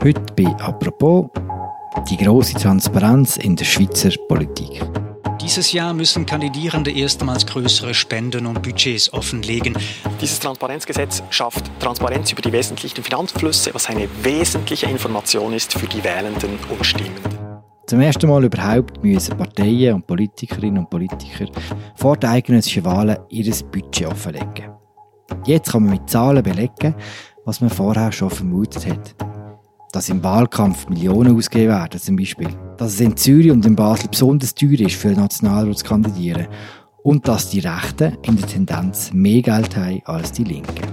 Heute bei «Apropos» die große Transparenz in der Schweizer Politik. Dieses Jahr müssen Kandidierende erstmals größere Spenden und Budgets offenlegen. Dieses Transparenzgesetz schafft Transparenz über die wesentlichen Finanzflüsse, was eine wesentliche Information ist für die Wählenden und Stimmenden. Zum ersten Mal überhaupt müssen Parteien und Politikerinnen und Politiker vor den eidgenössischen Wahlen ihr Budget offenlegen. Jetzt kann man mit Zahlen belegen, was man vorher schon vermutet hat dass im Wahlkampf Millionen ausgegeben werden, zum Beispiel. Dass es in Zürich und in Basel besonders teuer ist, für den Nationalrat zu kandidieren. Und dass die Rechten in der Tendenz mehr Geld haben als die Linken.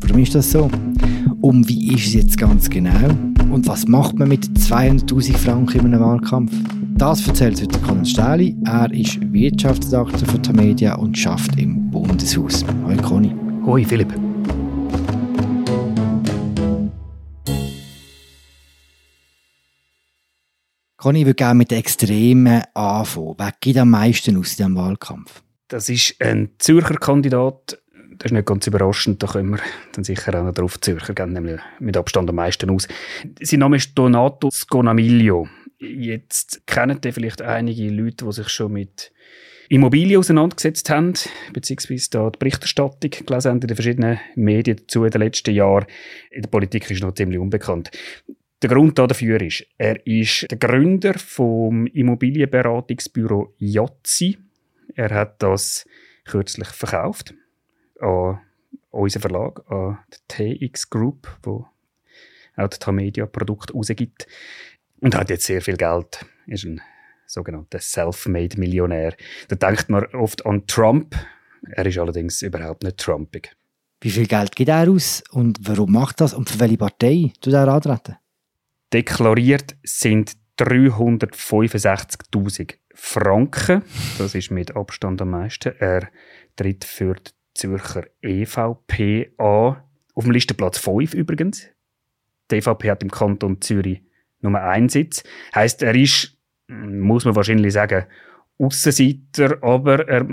Warum ist das so? Und wie ist es jetzt ganz genau? Und was macht man mit 200.000 Franken in einem Wahlkampf? Das erzählt heute Colin Stähli. Er ist Wirtschaftsredakteur von Tamedia und schafft im Bundeshaus. Hoi Conny. Hoi Philipp. Conny würde gerne mit den Extremen anfangen. Wer geht am meisten aus diesem Wahlkampf? Das ist ein Zürcher Kandidat. Das ist nicht ganz überraschend. Da können wir dann sicher auch noch darauf Zürcher gehen, nämlich mit Abstand am meisten aus. Sein Name ist Donato Sconamiglio. Jetzt kennen ihr vielleicht einige Leute, die sich schon mit Immobilien auseinandergesetzt haben, beziehungsweise da die Berichterstattung gelesen haben in den verschiedenen Medien dazu in den letzten Jahren. In der Politik ist noch ziemlich unbekannt. Der Grund dafür ist, er ist der Gründer vom Immobilienberatungsbüro Jotzi. Er hat das kürzlich verkauft an unseren Verlag, an die TX Group, wo auch die Tamedia-Produkte rausgibt und hat jetzt sehr viel Geld. Ist ein sogenannter Self-Made-Millionär. Da denkt man oft an Trump. Er ist allerdings überhaupt nicht Trumpig. Wie viel Geld gibt er aus und warum macht das und für welche Partei tut er antreten? Deklariert sind 365.000 Franken. Das ist mit Abstand am meisten. Er tritt für die Zürcher EVP an. Auf dem Listenplatz 5 übrigens. Die EVP hat im Kanton Zürich nur einen Sitz. Heißt, er ist, muss man wahrscheinlich sagen, Aussenseiter, aber er,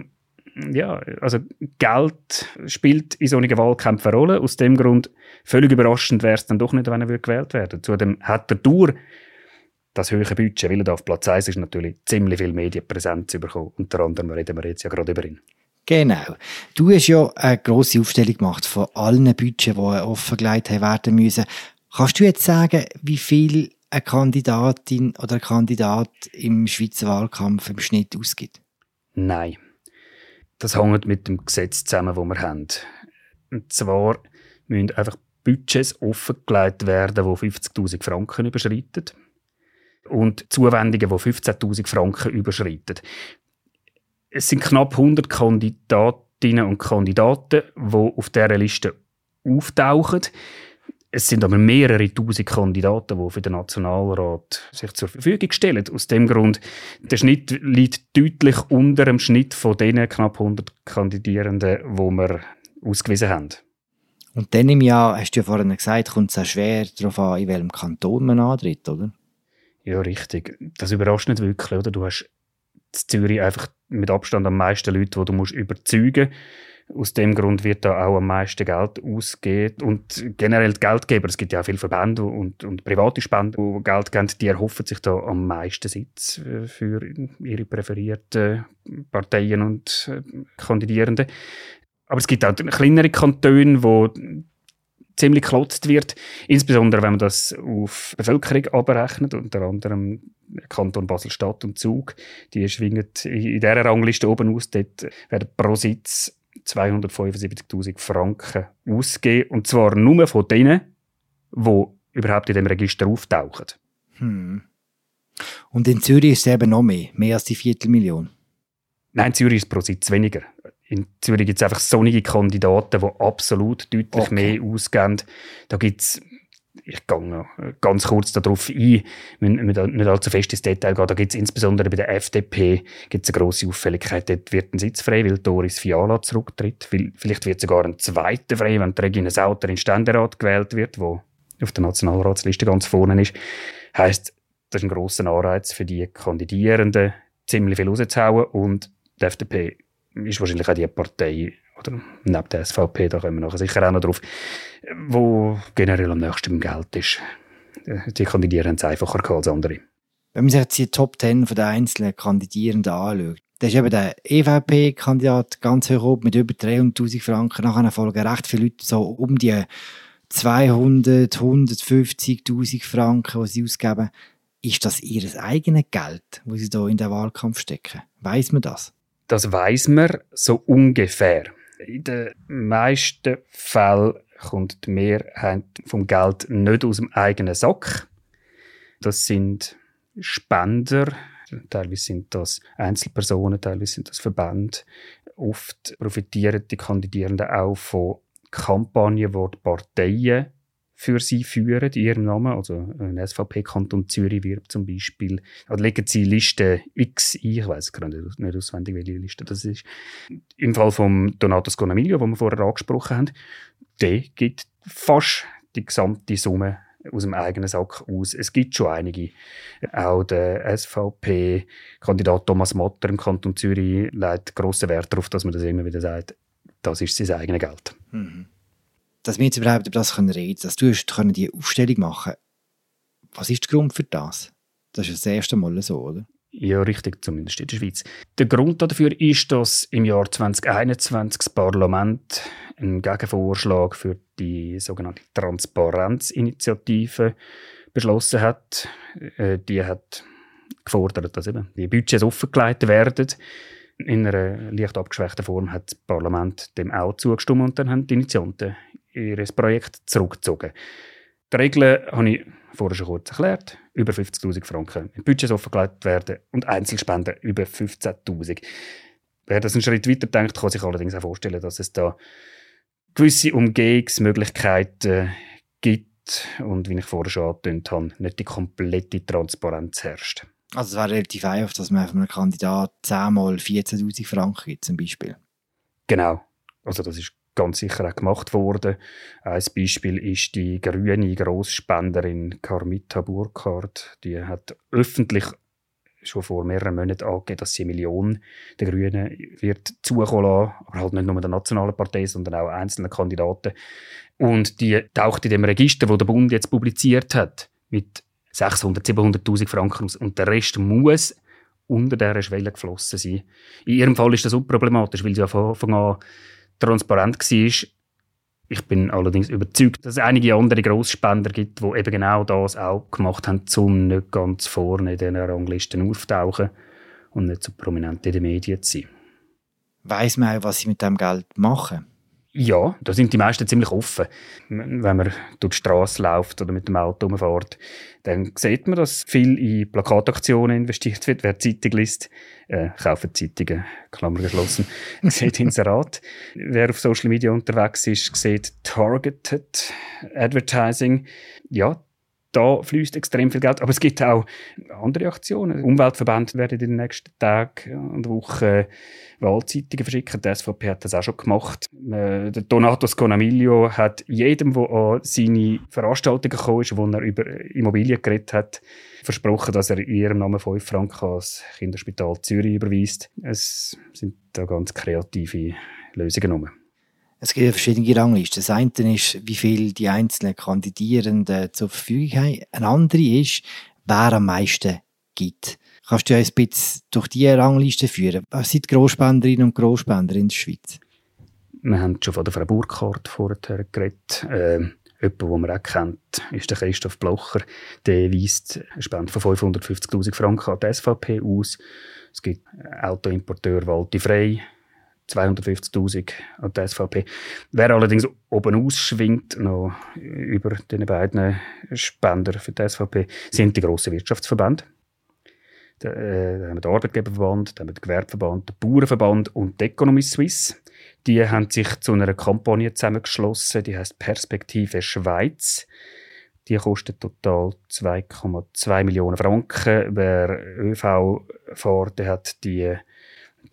ja, also Geld spielt in solchen Wahlkämpfen eine Rolle. Aus dem Grund, völlig überraschend wäre es dann doch nicht, wenn er gewählt werden Zudem hat er durch das höhere Budget, weil er auf Platz 1 ist, natürlich ziemlich viel Medienpräsenz bekommen. Unter anderem reden wir jetzt ja gerade über ihn. Genau. Du hast ja eine grosse Aufstellung gemacht von allen Budgets, die offengelegt werden müssen. Kannst du jetzt sagen, wie viel eine Kandidatin oder ein Kandidat im Schweizer Wahlkampf im Schnitt ausgibt? Nein. Das hängt mit dem Gesetz zusammen, das wir haben. Und zwar müssen einfach Budgets offengelegt werden, die 50.000 Franken überschreiten. Und Zuwendungen, die 15.000 Franken überschreiten. Es sind knapp 100 Kandidatinnen und Kandidaten, die auf dieser Liste auftauchen. Es sind aber mehrere tausend Kandidaten, die für den Nationalrat sich zur Verfügung stellen. Aus dem Grund, der Schnitt liegt deutlich unter dem Schnitt von den knapp 100 Kandidierenden, die wir ausgewiesen haben. Und dann im Jahr, hast du ja vorhin gesagt, kommt es auch schwer darauf an, in welchem Kanton man antritt, oder? Ja, richtig. Das überrascht nicht wirklich, oder? Du hast in Zürich einfach mit Abstand am meisten Leute, die du musst überzeugen musst aus dem Grund wird da auch am meisten Geld ausgegeben. Und generell die Geldgeber, es gibt ja auch viele Verbände und, und private Spenden, die Geld geben, die erhoffen sich da am meisten Sitz äh, für ihre präferierten Parteien und äh, Kandidierenden. Aber es gibt auch kleinere Kantone, wo ziemlich geklotzt wird, insbesondere wenn man das auf Bevölkerung abrechnet, unter anderem Kanton Basel-Stadt und Zug, die schwingen in dieser Rangliste oben aus, dort werden pro Sitz 275.000 Franken ausgeben. Und zwar nur von denen, die überhaupt in dem Register auftauchen. Hm. Und in Zürich ist es eben noch mehr, mehr als die Viertelmillion. Nein, in Zürich ist es pro Sitz weniger. In Zürich gibt es einfach sonnige Kandidaten, die absolut deutlich okay. mehr ausgeben. Da gibt es ich gehe ganz kurz darauf ein, nicht allzu fest ins Detail gehen. Da gibt es insbesondere bei der FDP gibt's eine grosse Auffälligkeit. Dort wird ein Sitz frei, weil Doris Fiala zurücktritt. Vielleicht wird sogar ein zweiter frei, wenn Regina Sauter in Ständerat gewählt wird, wo auf der Nationalratsliste ganz vorne ist. Heißt, das ist ein grosser Anreiz für die Kandidierenden, ziemlich viel rauszuhauen. Und die FDP ist wahrscheinlich auch die Partei, oder neben der SVP, da kommen wir nachher sicher auch noch drauf, wo generell am nächsten beim Geld ist. Die Kandidieren es einfacher als andere. Wenn man sich jetzt die Top Ten der einzelnen Kandidierenden anschaut, da ist eben der EVP-Kandidat ganz hoch oben mit über 300'000 Franken. Nachher folgen recht viele Leute so um die 200, 150'000 Franken, die sie ausgeben. Ist das ihr eigenes Geld, das sie da in den Wahlkampf stecken? Weiß man das? Das weiß man so ungefähr. In den meisten Fällen kommt die Mehrheit vom Geld nicht aus dem eigenen Sack. Das sind Spender, teilweise sind das Einzelpersonen, teilweise sind das Verbände. Oft profitieren die Kandidierenden auch von Kampagnen, die die Parteien für sie führen, in ihrem Namen. Also ein SVP-Kanton Zürich wirbt zum Beispiel, oder legen sie Liste X ein, ich weiß gerade nicht auswendig, welche Liste das ist. Im Fall von Donato Sconamiglio, den wir vorher angesprochen haben, der gibt fast die gesamte Summe aus dem eigenen Sack aus. Es gibt schon einige. Auch der SVP-Kandidat Thomas Motter im Kanton Zürich legt grossen Wert darauf, dass man das immer wieder sagt, das ist sein eigenes Geld. Mhm. Dass wir jetzt überhaupt über das reden können, dass du können die Aufstellung machen was ist der Grund für das? Das ist das erste Mal so, oder? Ja, richtig, zumindest in der Schweiz. Der Grund dafür ist, dass im Jahr 2021 das Parlament einen Gegenvorschlag für die sogenannte Transparenzinitiative beschlossen hat. Äh, die hat gefordert, dass eben die Budgets offengelegt werden. In einer leicht abgeschwächten Form hat das Parlament dem auch zugestimmt und dann haben die Initianten ihr Projekt zurückgezogen. Die Regeln habe ich vorher schon kurz erklärt. Über 50.000 Franken in Budgets offengelegt werden und Einzelspenden über 15.000. Wer das einen Schritt weiter denkt, kann sich allerdings auch vorstellen, dass es da gewisse Umgehungsmöglichkeiten gibt und, wie ich vorher schon angetönt habe, nicht die komplette Transparenz herrscht. Also es wäre relativ einfach, dass man von einem Kandidat 10 mal 14'000 Franken gibt, zum Beispiel. Genau. Also das ist ganz sicher auch gemacht worden. Ein Beispiel ist die grüne Grossspenderin Carmita Burkhardt. Die hat öffentlich schon vor mehreren Monaten angegeben, dass sie eine Million der Grünen wird zukommen lassen. Aber halt nicht nur der nationalen Partei, sondern auch einzelnen Kandidaten. Und die taucht in dem Register, wo der Bund jetzt publiziert hat, mit 600, 700'000 Franken aus. Und der Rest muss unter dieser Schwelle geflossen sein. In ihrem Fall ist das unproblematisch, weil sie von Anfang an transparent war. Ich bin allerdings überzeugt, dass es einige andere Grossspender gibt, die eben genau das auch gemacht haben, um nicht ganz vorne in diesen Ranglisten aufzutauchen und nicht so prominent in den Medien zu sein. Weiss man auch, was sie mit dem Geld machen? Ja, da sind die meisten ziemlich offen. Wenn man durch die Straße läuft oder mit dem Auto rumfährt, dann sieht man, dass viel in Plakataktionen investiert wird. Wer Zeitung liest, äh, kauft Zeitungen, Klammer geschlossen, sieht Inserat. Wer auf Social Media unterwegs ist, sieht Targeted Advertising. Ja, da fließt extrem viel Geld. Aber es gibt auch andere Aktionen. Umweltverbände werden in den nächsten Tagen und Wochen Wahlzeitungen verschicken. Die SVP hat das auch schon gemacht. Äh, der Donato Sconamiglio hat jedem, der an seine Veranstaltungen gekommen ist, wo er über Immobilien geredet hat, versprochen, dass er in ihrem Namen 5 Franken ans Kinderspital Zürich überweist. Es sind da ganz kreative Lösungen genommen. Es gibt verschiedene Ranglisten. Das eine ist, wie viel die einzelnen Kandidierenden zur Verfügung haben. Eine andere ist, wer am meisten gibt. Kannst du uns ein bisschen durch diese Rangliste führen? Was sind Grossspenderinnen und Grossspender in der Schweiz? Wir haben schon von der Frau Burkhardt vorher geredet. Ähm, jemand, den man auch kennt, ist der Christoph Blocher. Der weist eine Spende von 550'000 Franken an die SVP aus. Es gibt Autoimporteur Walti Frey, 250.000 an die SVP. Wer allerdings oben ausschwingt, noch über den beiden Spender für die SVP, sind die grossen Wirtschaftsverbände. Da, äh, da haben wir den Arbeitgeberverband, da haben wir den Gewerbeverband, den Bauernverband und die Economy Suisse. Die haben sich zu einer Kampagne zusammengeschlossen, die heißt Perspektive Schweiz. Die kostet total 2,2 Millionen Franken. Wer ÖV fährt, der hat die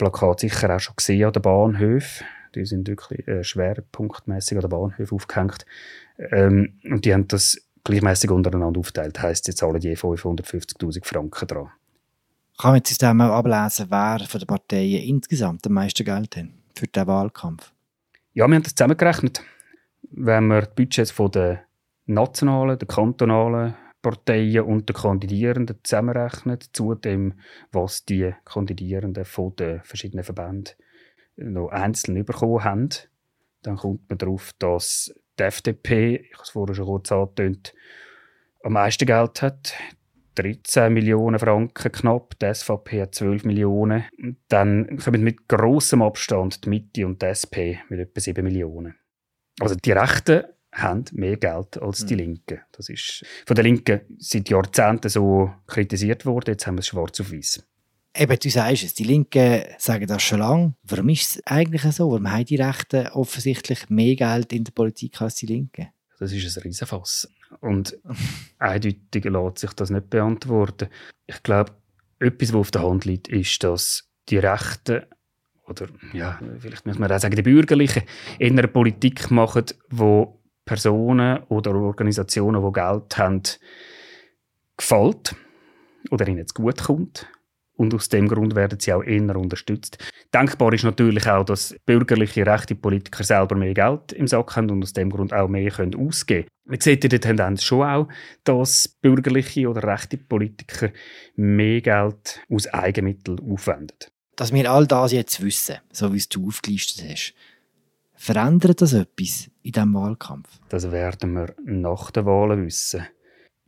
Plakat sicher auch schon gesehen an den Bahnhöfen. Die sind wirklich äh, schwerpunktmäßig an den Bahnhöfen aufgehängt. Ähm, und die haben das gleichmäßig untereinander aufgeteilt. Das heisst, sie zahlen je 550.000 Franken dran. Kann man jetzt aus dem auch ablesen, wer von den Parteien insgesamt am meisten Geld hat für den Wahlkampf? Ja, wir haben das zusammengerechnet. Wenn man die Budgets der nationalen, der kantonalen Parteien und der Kandidierenden zusammenrechnet, zu dem, was die Kandidierenden von den verschiedenen Verbänden noch einzeln bekommen haben, dann kommt man darauf, dass die FDP, ich habe es vorher schon kurz angetönt, am meisten Geld hat. 13 Millionen Franken knapp, die SVP hat 12 Millionen. Dann kommen mit grossem Abstand die Mitte und die SP mit etwa 7 Millionen. Also die Rechten haben mehr Geld als die hm. Linken. Das ist von der Linken seit Jahrzehnten so kritisiert worden. Jetzt haben wir es schwarz auf weiß. Eben, du sagst es, die Linken sagen das schon lange. Warum ist es eigentlich so? Warum haben die Rechten offensichtlich mehr Geld in der Politik als die Linken? Das ist ein Riesenfass. Und eindeutig lässt sich das nicht beantworten. Ich glaube, etwas, was auf der Hand liegt, ist, dass die Rechten oder ja, vielleicht muss man auch sagen, die Bürgerlichen in einer Politik machen, wo Personen oder Organisationen, die Geld haben, gefällt oder ihnen zu gut kommt. Und aus dem Grund werden sie auch eher unterstützt. Denkbar ist natürlich auch, dass bürgerliche rechte Politiker selber mehr Geld im Sack haben und aus dem Grund auch mehr können ausgeben können. Man sieht in der Tendenz schon auch, dass bürgerliche oder rechte Politiker mehr Geld aus Eigenmitteln aufwenden. Dass wir all das jetzt wissen, so wie es du aufgelistet hast, Verändert das etwas in diesem Wahlkampf? Das werden wir nach den Wahlen wissen.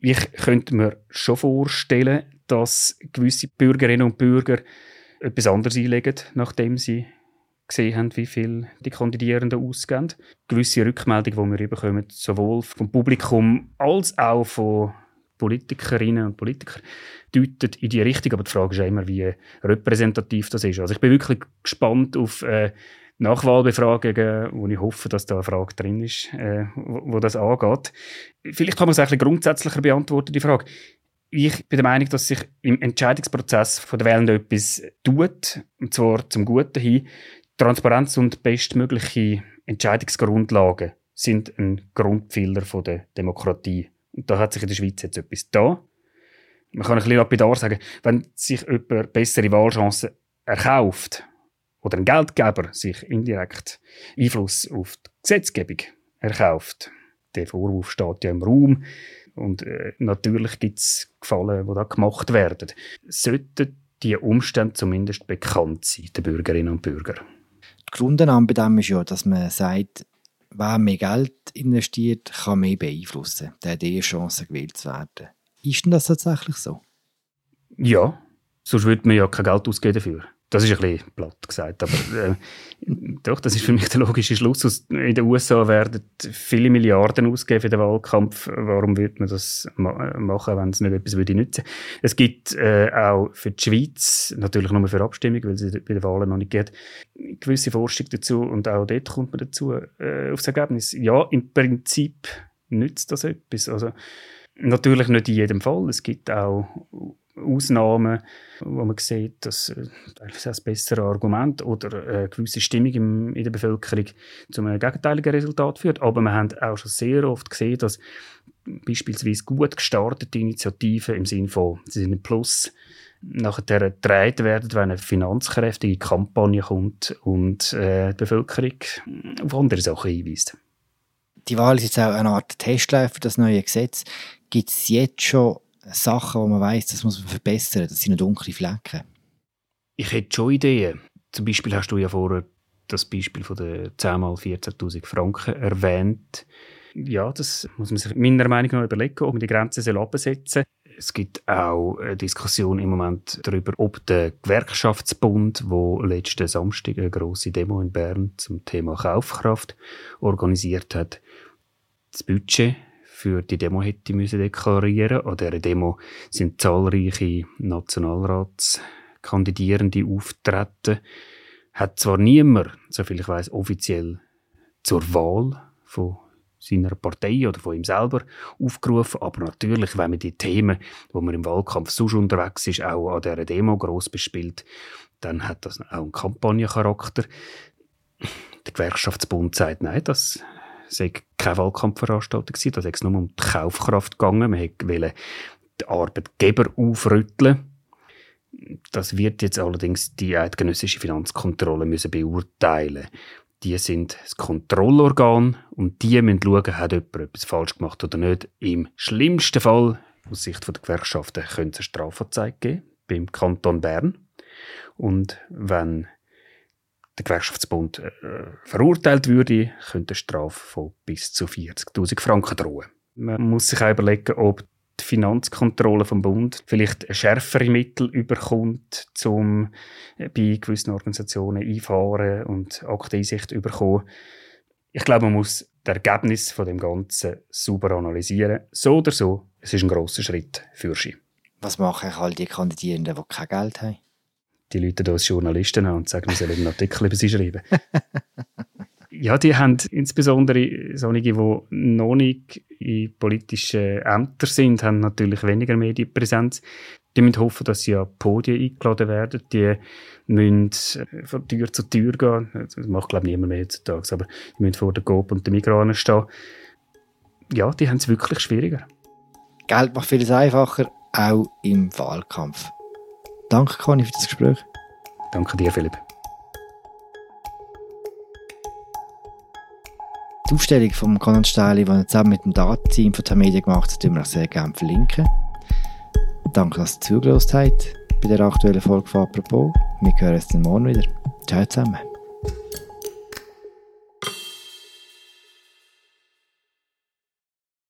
Ich könnte mir schon vorstellen, dass gewisse Bürgerinnen und Bürger etwas anderes einlegen, nachdem sie gesehen haben, wie viel die Kandidierenden ausgeben. Gewisse Rückmeldungen, die wir bekommen, sowohl vom Publikum als auch von Politikerinnen und Politikern, deuten in die Richtung. Aber die Frage ist immer, wie repräsentativ das ist. Also ich bin wirklich gespannt auf äh, Nachwahlbefragungen, wo ich hoffe, dass da eine Frage drin ist, äh, wo, wo, das angeht. Vielleicht kann man es ein bisschen grundsätzlicher beantworten, die Frage. Ich bin der Meinung, dass sich im Entscheidungsprozess von der Wählenden etwas tut, und zwar zum Guten hin. Transparenz und bestmögliche Entscheidungsgrundlagen sind ein Grundpfeiler der Demokratie. Und da hat sich in der Schweiz jetzt etwas da. Man kann ein bisschen lapidar sagen, wenn sich jemand bessere Wahlchancen erkauft, oder ein Geldgeber sich indirekt Einfluss auf die Gesetzgebung erkauft. Der Vorwurf steht ja im Raum. Und äh, natürlich gibt es Gefallen, die da gemacht werden. Sollten die Umstände zumindest bekannt sein, den Bürgerinnen und Bürgern. Die Grundannahme bei dem ist ja, dass man sagt, wer mehr Geld investiert, kann mehr beeinflussen. Der hat eher Chancen, gewählt zu werden. Ist denn das tatsächlich so? Ja, sonst würde man ja kein Geld ausgeben dafür. Das ist ein bisschen platt gesagt, aber äh, doch, das ist für mich der logische Schluss. In den USA werden viele Milliarden ausgegeben für den Wahlkampf. Warum würde man das ma machen, wenn es nicht etwas würde nützen? Es gibt äh, auch für die Schweiz, natürlich nur für Abstimmung, weil es bei den Wahlen noch nicht geht, gewisse Forschung dazu und auch dort kommt man dazu äh, aufs Ergebnis. Ja, im Prinzip nützt das etwas. Also, natürlich nicht in jedem Fall. Es gibt auch Ausnahmen, wo man sieht, dass äh, das bessere Argument oder eine gewisse Stimmung im, in der Bevölkerung zu einem gegenteiligen Resultat führt. Aber wir haben auch schon sehr oft gesehen, dass beispielsweise gut gestartete Initiativen im Sinne von, sie sind ein Plus, nachher getragen werden, wenn eine finanzkräftige Kampagne kommt und äh, die Bevölkerung auf andere Sachen hinweist. Die Wahl ist jetzt auch eine Art Testlauf für das neue Gesetz. Gibt es jetzt schon Sachen, wo man weiß, das muss man verbessern, das sind noch dunkle Flecken? Ich hätte schon Ideen. Zum Beispiel hast du ja vorher das Beispiel von den 10 mal 14'000 Franken erwähnt. Ja, das muss man sich meiner Meinung nach überlegen, ob man die absetzen soll. Es gibt auch eine Diskussion im Moment darüber, ob der Gewerkschaftsbund, wo letzten Samstag eine große Demo in Bern zum Thema Kaufkraft organisiert hat, das Budget für die Demo hätte müssen deklarieren. An dieser Demo sind zahlreiche Nationalratskandidierende auftreten. Hat zwar niemand, soviel ich weiß, offiziell zur Wahl von seiner Partei oder von ihm selber aufgerufen. Aber natürlich, wenn man die Themen, wo man im Wahlkampf sonst unterwegs ist, auch an dieser Demo gross bespielt, dann hat das auch einen Kampagnencharakter. Der Gewerkschaftsbund sagt, nein, das sei keine Wahlkampfveranstaltung gewesen, da sei es nur um die Kaufkraft gegangen. Man wollte die Arbeitgeber aufrütteln. Das wird jetzt allerdings die eidgenössische Finanzkontrolle müssen beurteilen. die sind das Kontrollorgan und die müssen schauen, hat jemand etwas falsch gemacht oder nicht. Im schlimmsten Fall, aus Sicht der Gewerkschaften, könnte es eine Strafanzeige geben beim Kanton Bern. Und wenn der Gewerkschaftsbund äh, verurteilt würde, könnte eine Strafe von bis zu 40.000 Franken drohen. Man muss sich auch überlegen, ob die Finanzkontrolle vom Bund vielleicht schärfere Mittel überkommt, um bei gewissen Organisationen einfahren und Akteneinsicht überkommen. Ich glaube, man muss das Ergebnis von dem Ganzen sauber analysieren. So oder so, es ist ein grosser Schritt für sie. Was machen all die Kandidierenden, die kein Geld haben? Die Leute als Journalisten an und sagen, wir sollen einen Artikel über sie schreiben. ja, die haben insbesondere solche, die noch nicht in politischen Ämtern sind, haben natürlich weniger Medienpräsenz. Die müssen hoffen, dass sie an Podien eingeladen werden. Die müssen äh, von Tür zu Tür gehen. Das macht, glaube ich, niemand mehr heutzutage. Aber die müssen vor der Coop und der Migros stehen. Ja, die haben es wirklich schwieriger. Geld macht vieles einfacher, auch im Wahlkampf. Danke, Conny, für das Gespräch. Danke dir, Philipp. Die Aufstellung von Conan Steili, die er zusammen mit dem Datenteam von der Media gemacht hat, wir auch sehr gerne verlinken. Danke, dass ihr zugelassen habt bei der aktuellen Folge von «Apropos». Wir hören uns dann morgen wieder. Ciao zusammen.